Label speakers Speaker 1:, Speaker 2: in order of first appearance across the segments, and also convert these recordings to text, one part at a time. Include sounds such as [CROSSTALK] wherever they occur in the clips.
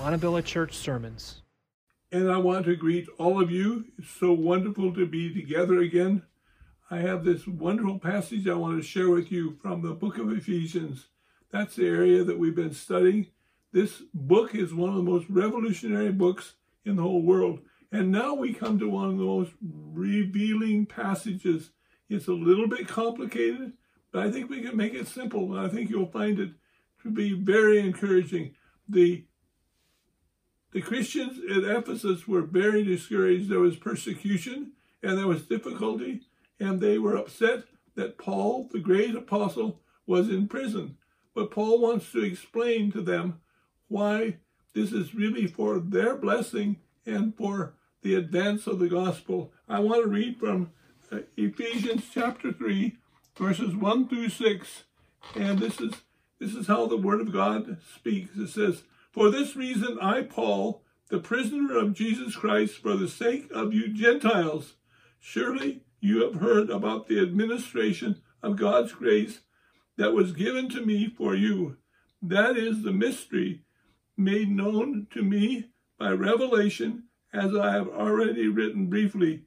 Speaker 1: Montebello Church Sermons.
Speaker 2: And I want to greet all of you. It's so wonderful to be together again. I have this wonderful passage I want to share with you from the book of Ephesians. That's the area that we've been studying. This book is one of the most revolutionary books in the whole world. And now we come to one of the most revealing passages. It's a little bit complicated, but I think we can make it simple. And I think you'll find it to be very encouraging. The the Christians at Ephesus were very discouraged. There was persecution and there was difficulty, and they were upset that Paul, the great apostle, was in prison. But Paul wants to explain to them why this is really for their blessing and for the advance of the gospel. I want to read from uh, Ephesians chapter 3, verses 1 through 6, and this is this is how the word of God speaks. It says, For this reason I, Paul, the prisoner of Jesus Christ, for the sake of you Gentiles, surely you have heard about the administration of God's grace that was given to me for you. That is the mystery made known to me by revelation, as I have already written briefly.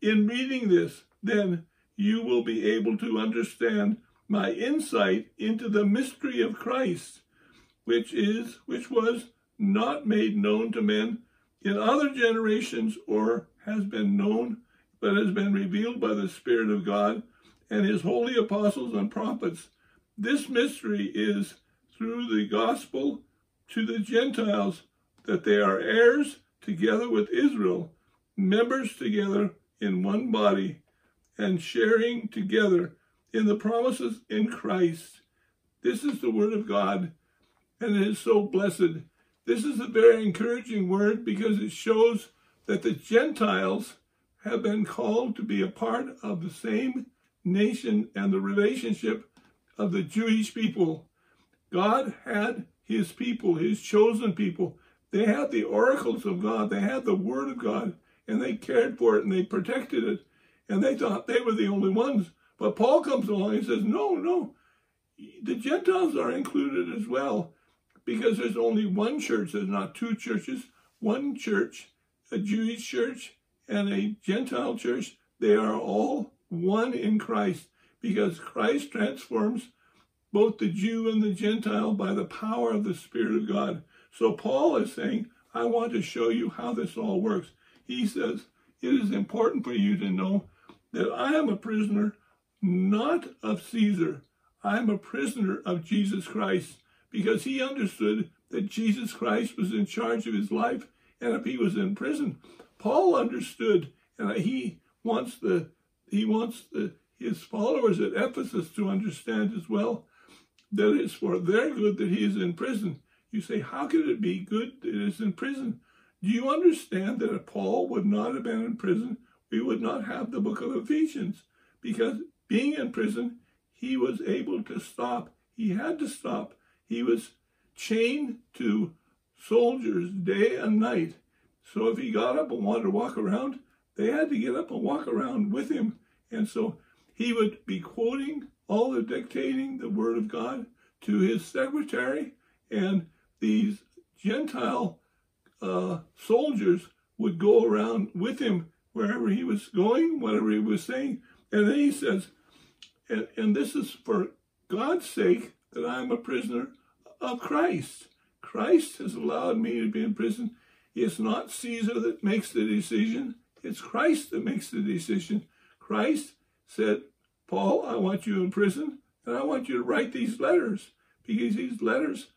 Speaker 2: In reading this, then, you will be able to understand my insight into the mystery of Christ, which is, which was not made known to men in other generations or has been known, but has been revealed by the Spirit of God and his holy apostles and prophets. This mystery is through the gospel to the Gentiles that they are heirs together with Israel, members together in one body, and sharing together in the promises in Christ. This is the word of God, and it is so blessed. This is a very encouraging word because it shows that the Gentiles have been called to be a part of the same nation and the relationship of the Jewish people. God had his people, his chosen people. They had the oracles of God, they had the word of God, and they cared for it and they protected it. And they thought they were the only ones. But Paul comes along and says, no, no, the Gentiles are included as well because there's only one church, there's not two churches, one church, a Jewish church and a Gentile church. They are all one in Christ because Christ transforms both the Jew and the Gentile by the power of the Spirit of God. So Paul is saying, I want to show you how this all works. He says, it is important for you to know that I am a prisoner not of Caesar. I am a prisoner of Jesus Christ because he understood that Jesus Christ was in charge of his life and if he was in prison. Paul understood and he wants the he wants the his followers at Ephesus to understand as well that it's for their good that he is in prison. You say, how could it be good that is in prison? Do you understand that if Paul would not have been in prison, we would not have the book of Ephesians? Because being in prison, he was able to stop. He had to stop. He was chained to soldiers day and night. So if he got up and wanted to walk around, they had to get up and walk around with him. And so he would be quoting all the dictating the word of God to his secretary, and these Gentile uh, soldiers would go around with him wherever he was going, whatever he was saying. And then he says, and, and this is for God's sake that I'm a prisoner of Christ. Christ has allowed me to be in prison. It's not Caesar that makes the decision. It's Christ that makes the decision. Christ said, Paul, I want you in prison, and I want you to write these letters because these letters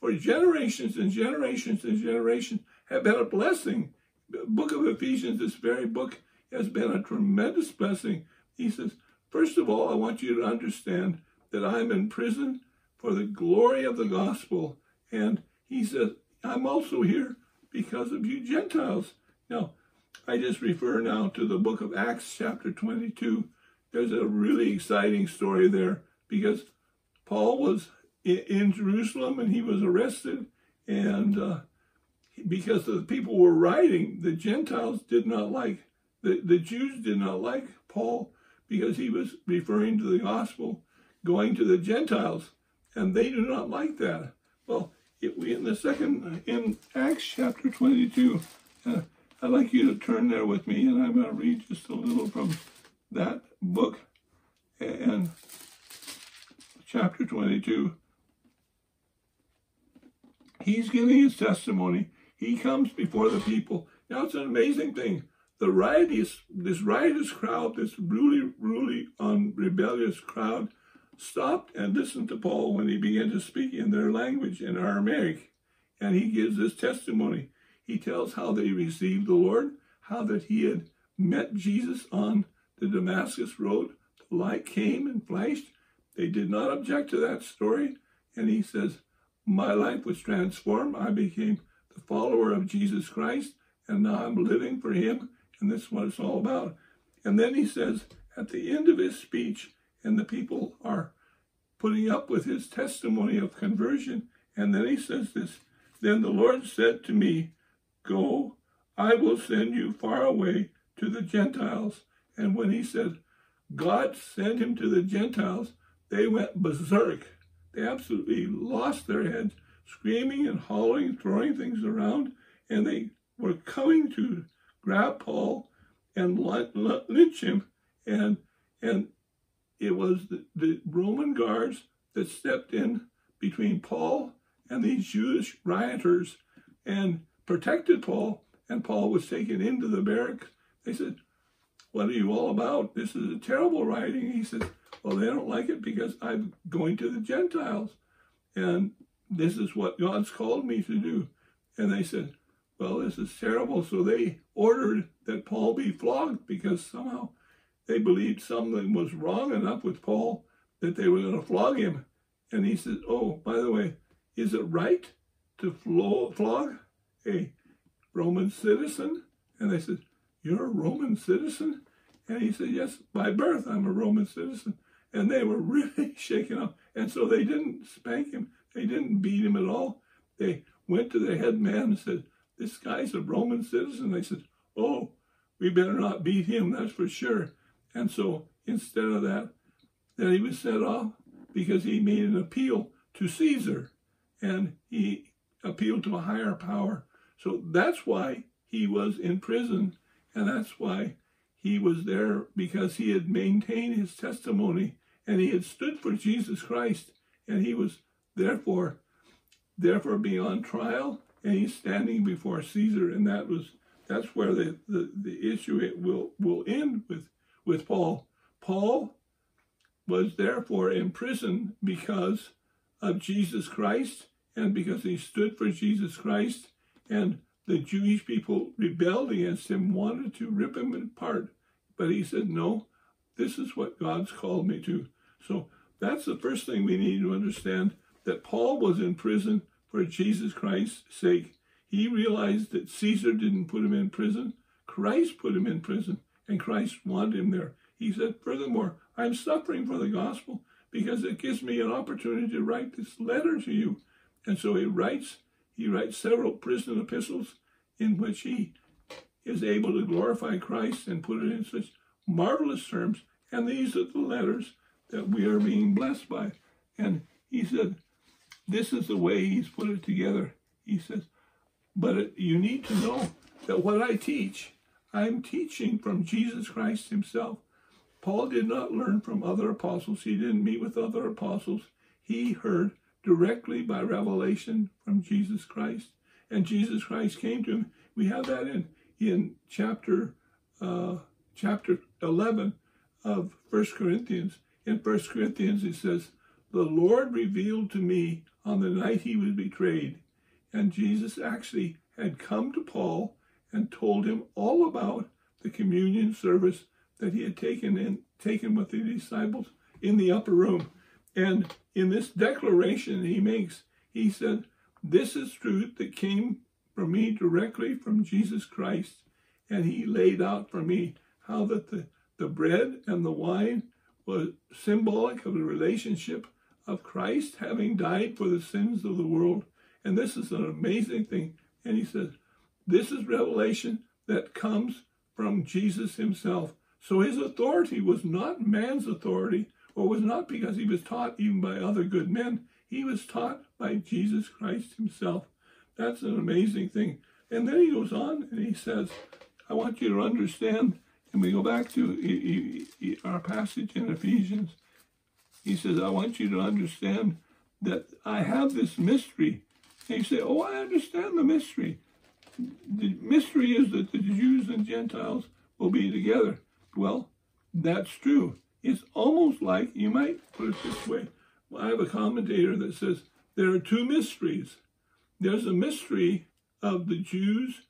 Speaker 2: for generations and generations and generations have been a blessing. The book of Ephesians, this very book, has been a tremendous blessing. He says, First of all, I want you to understand that I'm in prison for the glory of the gospel. And he says, I'm also here because of you Gentiles. Now, I just refer now to the book of Acts, chapter 22, there's a really exciting story there because Paul was in Jerusalem and he was arrested, and uh, because the people were writing, the Gentiles did not like, the, the Jews did not like Paul because he was referring to the gospel going to the Gentiles, and they do not like that. Well, in the second in Acts chapter 22. Uh, I'd like you to turn there with me, and I'm going to read just a little from that book and chapter 22. He's giving his testimony. He comes before the people. Now it's an amazing thing. The riotous, this riotous crowd, this really, really unrebellious crowd, stopped and listened to Paul when he began to speak in their language, in Aramaic. And he gives this testimony. He tells how they received the Lord, how that he had met Jesus on the Damascus road. The light came and flashed. They did not object to that story. And he says, My life was transformed. I became the follower of Jesus Christ, and now I'm living for him. And this is what it's all about. And then he says, at the end of his speech, and the people are putting up with his testimony of conversion. And then he says this Then the Lord said to me, Go, I will send you far away to the Gentiles. And when he said, God sent him to the Gentiles, they went berserk. They absolutely lost their heads, screaming and hollering, throwing things around, and they were coming to grab Paul and lynch him. And and it was the, the Roman guards that stepped in between Paul and these Jewish rioters and protected Paul. And Paul was taken into the barracks. They said, What are you all about? This is a terrible rioting. He said, Well, they don't like it because I'm going to the Gentiles. And this is what God's called me to do. And they said, Well, this is terrible. So they ordered that Paul be flogged because somehow they believed something was wrong enough with Paul that they were going to flog him. And he said, Oh, by the way, is it right to flog a Roman citizen? And they said, You're a Roman citizen? And he said, Yes, by birth, I'm a Roman citizen. And they were [LAUGHS] really shaken up. And so they didn't spank him, they didn't beat him at all. They went to the head man and said, This guy's a Roman citizen. They said, Oh, we better not beat him, that's for sure. And so instead of that, then he was set off because he made an appeal to Caesar and he appealed to a higher power. So that's why he was in prison and that's why he was there because he had maintained his testimony and he had stood for Jesus Christ and he was therefore therefore being on trial and he's standing before Caesar and that was that's where the, the, the issue it will will end with with Paul. Paul was therefore in prison because of Jesus Christ and because he stood for Jesus Christ and the Jewish people rebelled against him, wanted to rip him apart. But he said, no, this is what God's called me to. So that's the first thing we need to understand that Paul was in prison for Jesus Christ's sake. He realized that Caesar didn't put him in prison. Christ put him in prison and Christ wanted him there. He said, Furthermore, I'm suffering for the gospel because it gives me an opportunity to write this letter to you. And so he writes, he writes several prison epistles in which he is able to glorify Christ and put it in such marvelous terms. And these are the letters that we are being blessed by. And he said, this is the way he's put it together. He says, but it, you need to know that what I teach I'm teaching from Jesus Christ himself. Paul did not learn from other apostles. He didn't meet with other apostles. He heard directly by revelation from Jesus Christ. And Jesus Christ came to him. We have that in, in chapter uh, chapter 11 of First Corinthians. In First Corinthians, it says, The Lord revealed to me on the night he was betrayed. And Jesus actually had come to Paul and told him all about the communion service that he had taken in taken with the disciples in the upper room. And in this declaration he makes, he said, This is truth that came from me directly from Jesus Christ. And he laid out for me how that the, the bread and the wine was symbolic of the relationship of Christ having died for the sins of the world. And this is an amazing thing. And he says, this is revelation that comes from Jesus himself. So his authority was not man's authority, or was not because he was taught even by other good men. He was taught by Jesus Christ himself. That's an amazing thing. And then he goes on and he says, I want you to understand, and we go back to our passage in Ephesians. He says, I want you to understand that I have this mystery. And you say, Oh, I understand the mystery. The mystery is that the Jews and Gentiles will be together. Well, that's true. It's almost like, you might put it this way. I have a commentator that says there are two mysteries. There's a mystery of the Jews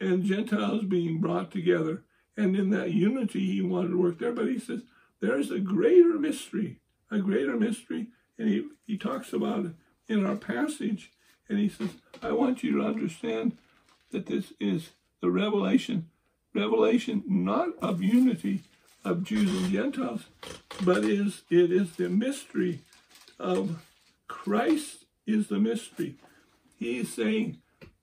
Speaker 2: and Gentiles being brought together. And in that unity, he wanted to work there. But he says there's a greater mystery, a greater mystery. And he, he talks about it in our passage. And he says, I want you to understand that this is the revelation, revelation not of unity of Jews and Gentiles, but is it is the mystery of Christ is the mystery. He is saying,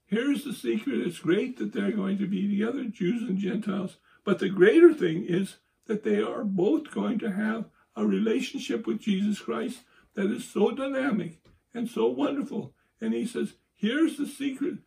Speaker 2: here's the secret. It's great that they're going to be together, Jews and Gentiles. But the greater thing is that they are both going to have a relationship with Jesus Christ that is so dynamic and so wonderful. And he says, here's the secret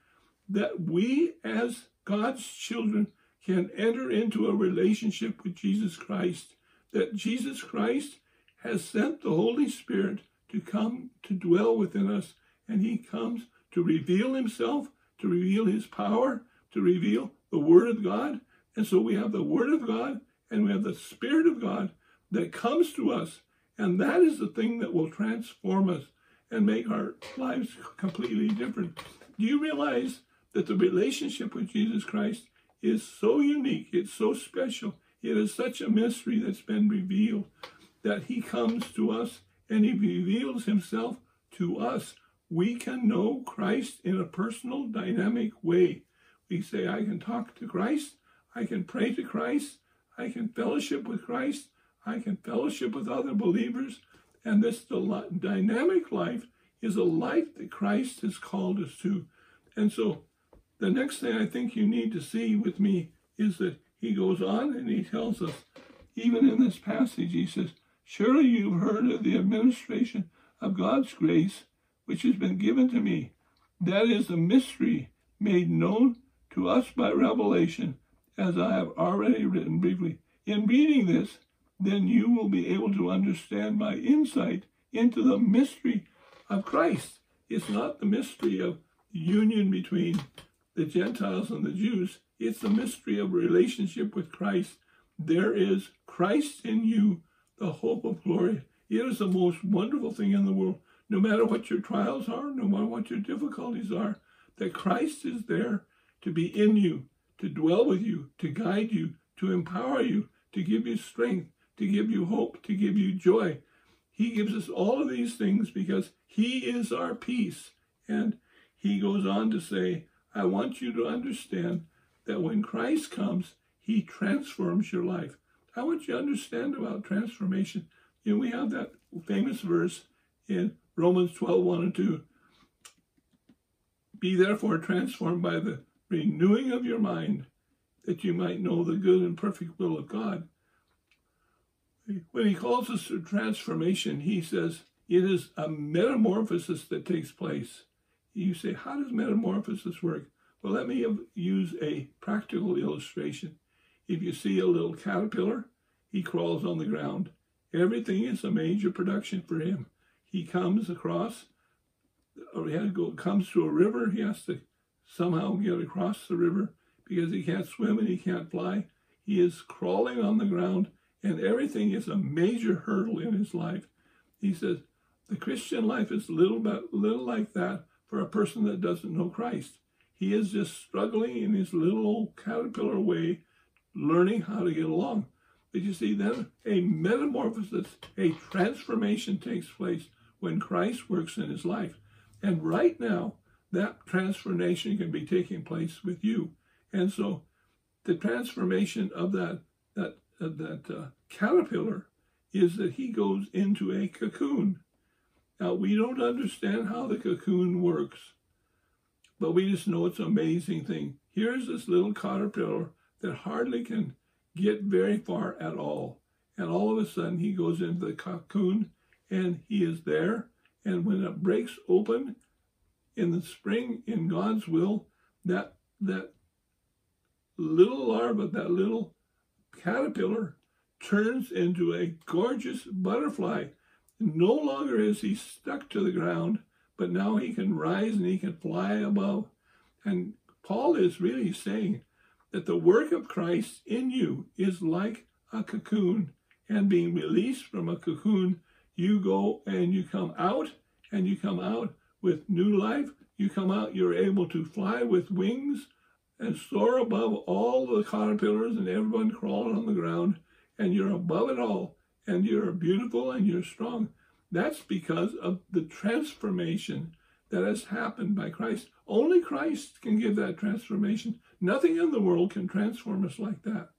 Speaker 2: that we as God's children can enter into a relationship with Jesus Christ, that Jesus Christ has sent the Holy Spirit to come to dwell within us, and he comes to reveal himself, to reveal his power, to reveal the Word of God. And so we have the Word of God and we have the Spirit of God that comes to us. And that is the thing that will transform us and make our lives completely different. Do you realize that the relationship with Jesus Christ is so unique, it's so special, it is such a mystery that's been revealed that he comes to us and he reveals himself to us. We can know Christ in a personal, dynamic way. We say, I can talk to Christ, I can pray to Christ, I can fellowship with Christ, I can fellowship with other believers, and this dynamic life is a life that Christ has called us to. And so the next thing I think you need to see with me is that he goes on and he tells us, even in this passage, he says, Surely you've heard of the administration of God's grace which has been given to me. That is the mystery made known to us by revelation, as I have already written briefly. In reading this, then you will be able to understand my insight into the mystery of Christ. It's not the mystery of union between the Gentiles and the Jews. It's the mystery of relationship with Christ. There is Christ in you, the hope of glory. It is the most wonderful thing in the world no matter what your trials are, no matter what your difficulties are, that Christ is there to be in you, to dwell with you, to guide you, to empower you, to give you strength, to give you hope, to give you joy. He gives us all of these things because He is our peace. And He goes on to say, I want you to understand that when Christ comes, He transforms your life. I want you to understand about transformation. You know, we have that famous verse in Romans 12, 1 and 2. Be therefore transformed by the renewing of your mind, that you might know the good and perfect will of God. When he calls us to transformation, he says it is a metamorphosis that takes place. You say, how does metamorphosis work? Well, let me use a practical illustration. If you see a little caterpillar, he crawls on the ground. Everything is a major production for him he comes across, or he has to go, comes to a river, he has to somehow get across the river because he can't swim and he can't fly. He is crawling on the ground, and everything is a major hurdle in his life. He says, the Christian life is little bit, little like that for a person that doesn't know Christ. He is just struggling in his little old caterpillar way, learning how to get along. But you see, then a metamorphosis, a transformation takes place when Christ works in his life. And right now, that transformation can be taking place with you. And so the transformation of that, that, that uh, caterpillar is that he goes into a cocoon. Now, we don't understand how the cocoon works, but we just know it's an amazing thing. Here's this little caterpillar that hardly can get very far at all. And all of a sudden, he goes into the cocoon and he is there And when it breaks open in the spring, in God's will, that that little larva, that little caterpillar, turns into a gorgeous butterfly. No longer is he stuck to the ground, but now he can rise and he can fly above. And Paul is really saying that the work of Christ in you is like a cocoon, and being released from a cocoon, you go and you come out, and you come out with new life. You come out, you're able to fly with wings and soar above all the caterpillars and everyone crawling on the ground, and you're above it all, and you're beautiful and you're strong. That's because of the transformation that has happened by Christ. Only Christ can give that transformation. Nothing in the world can transform us like that.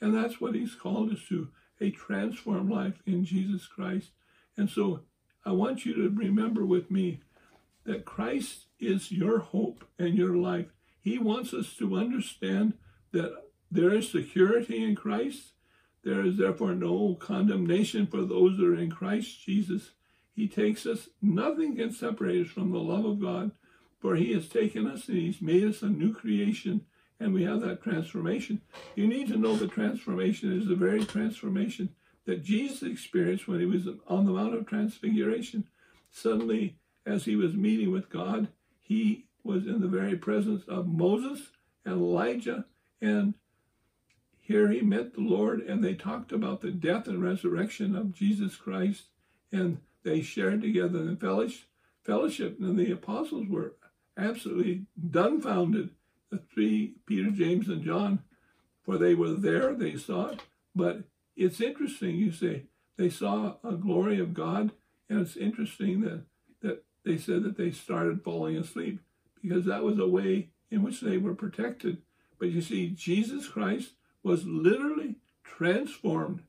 Speaker 2: And that's what he's called us to a transformed life in Jesus Christ. And so I want you to remember with me that Christ is your hope and your life. He wants us to understand that there is security in Christ. There is therefore no condemnation for those that are in Christ Jesus. He takes us, nothing can separate us from the love of God, for He has taken us and He's made us a new creation, and we have that transformation. You need to know the transformation is the very transformation that Jesus experienced when He was on the Mount of Transfiguration. Suddenly, as He was meeting with God, He was in the very presence of Moses and Elijah. And here he met the Lord, and they talked about the death and resurrection of Jesus Christ. And they shared together in fellowship. And the apostles were absolutely dumbfounded, the three, Peter, James, and John, for they were there, they saw it. But it's interesting, you say, they saw a glory of God, and it's interesting that, that they said that they started falling asleep because that was a way in which they were protected. But you see, Jesus Christ was literally transformed.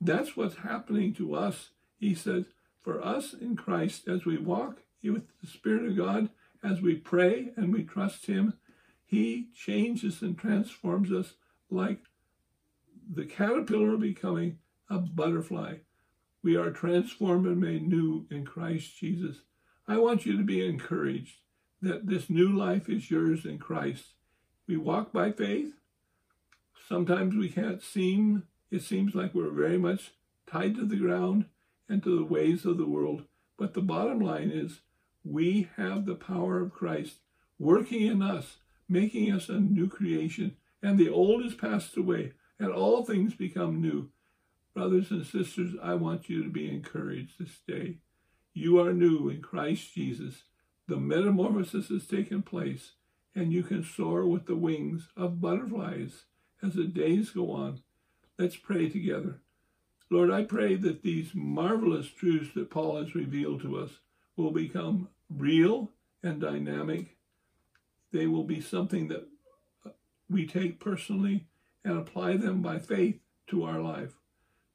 Speaker 2: That's what's happening to us. He says, for us in Christ, as we walk with the Spirit of God, as we pray and we trust Him, He changes and transforms us like the caterpillar becoming a butterfly. We are transformed and made new in Christ Jesus. I want you to be encouraged that this new life is yours in Christ. We walk by faith. Sometimes we can't seem, it seems like we're very much tied to the ground and to the ways of the world. But the bottom line is we have the power of Christ working in us, making us a new creation. And the old is passed away, and all things become new. Brothers and sisters, I want you to be encouraged this day. You are new in Christ Jesus. The metamorphosis has taken place, and you can soar with the wings of butterflies as the days go on. Let's pray together. Lord, I pray that these marvelous truths that Paul has revealed to us will become real and dynamic. They will be something that we take personally and apply them by faith to our life.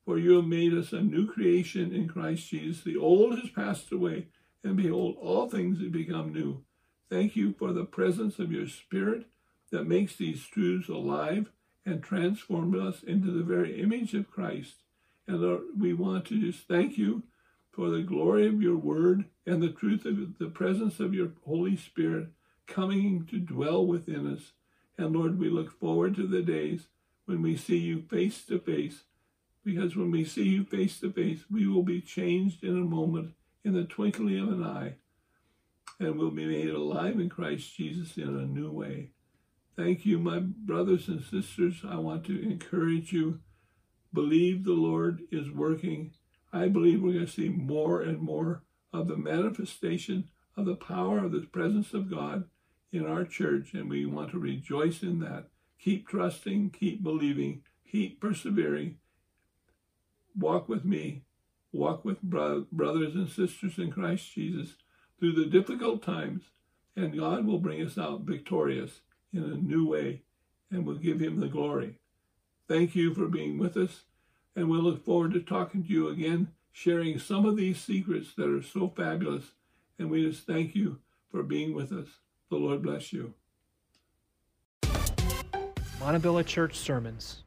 Speaker 2: For you have made us a new creation in Christ Jesus. The old has passed away, and behold, all things have become new. Thank you for the presence of your Spirit that makes these truths alive and transform us into the very image of Christ. And Lord, we want to just thank you for the glory of your word and the truth of the presence of your Holy Spirit coming to dwell within us. And Lord, we look forward to the days when we see you face to face, because when we see you face to face, we will be changed in a moment in the twinkling of an eye, and will be made alive in Christ Jesus in a new way. Thank you, my brothers and sisters. I want to encourage you. Believe the Lord is working. I believe we're going to see more and more of the manifestation of the power of the presence of God in our church, and we want to rejoice in that. Keep trusting, keep believing, keep persevering. Walk with me walk with bro- brothers and sisters in Christ Jesus through the difficult times, and God will bring us out victorious in a new way, and we'll give him the glory. Thank you for being with us, and we'll look forward to talking to you again, sharing some of these secrets that are so fabulous, and we just thank you for being with us. The Lord bless you.
Speaker 1: Montebello Church Sermons.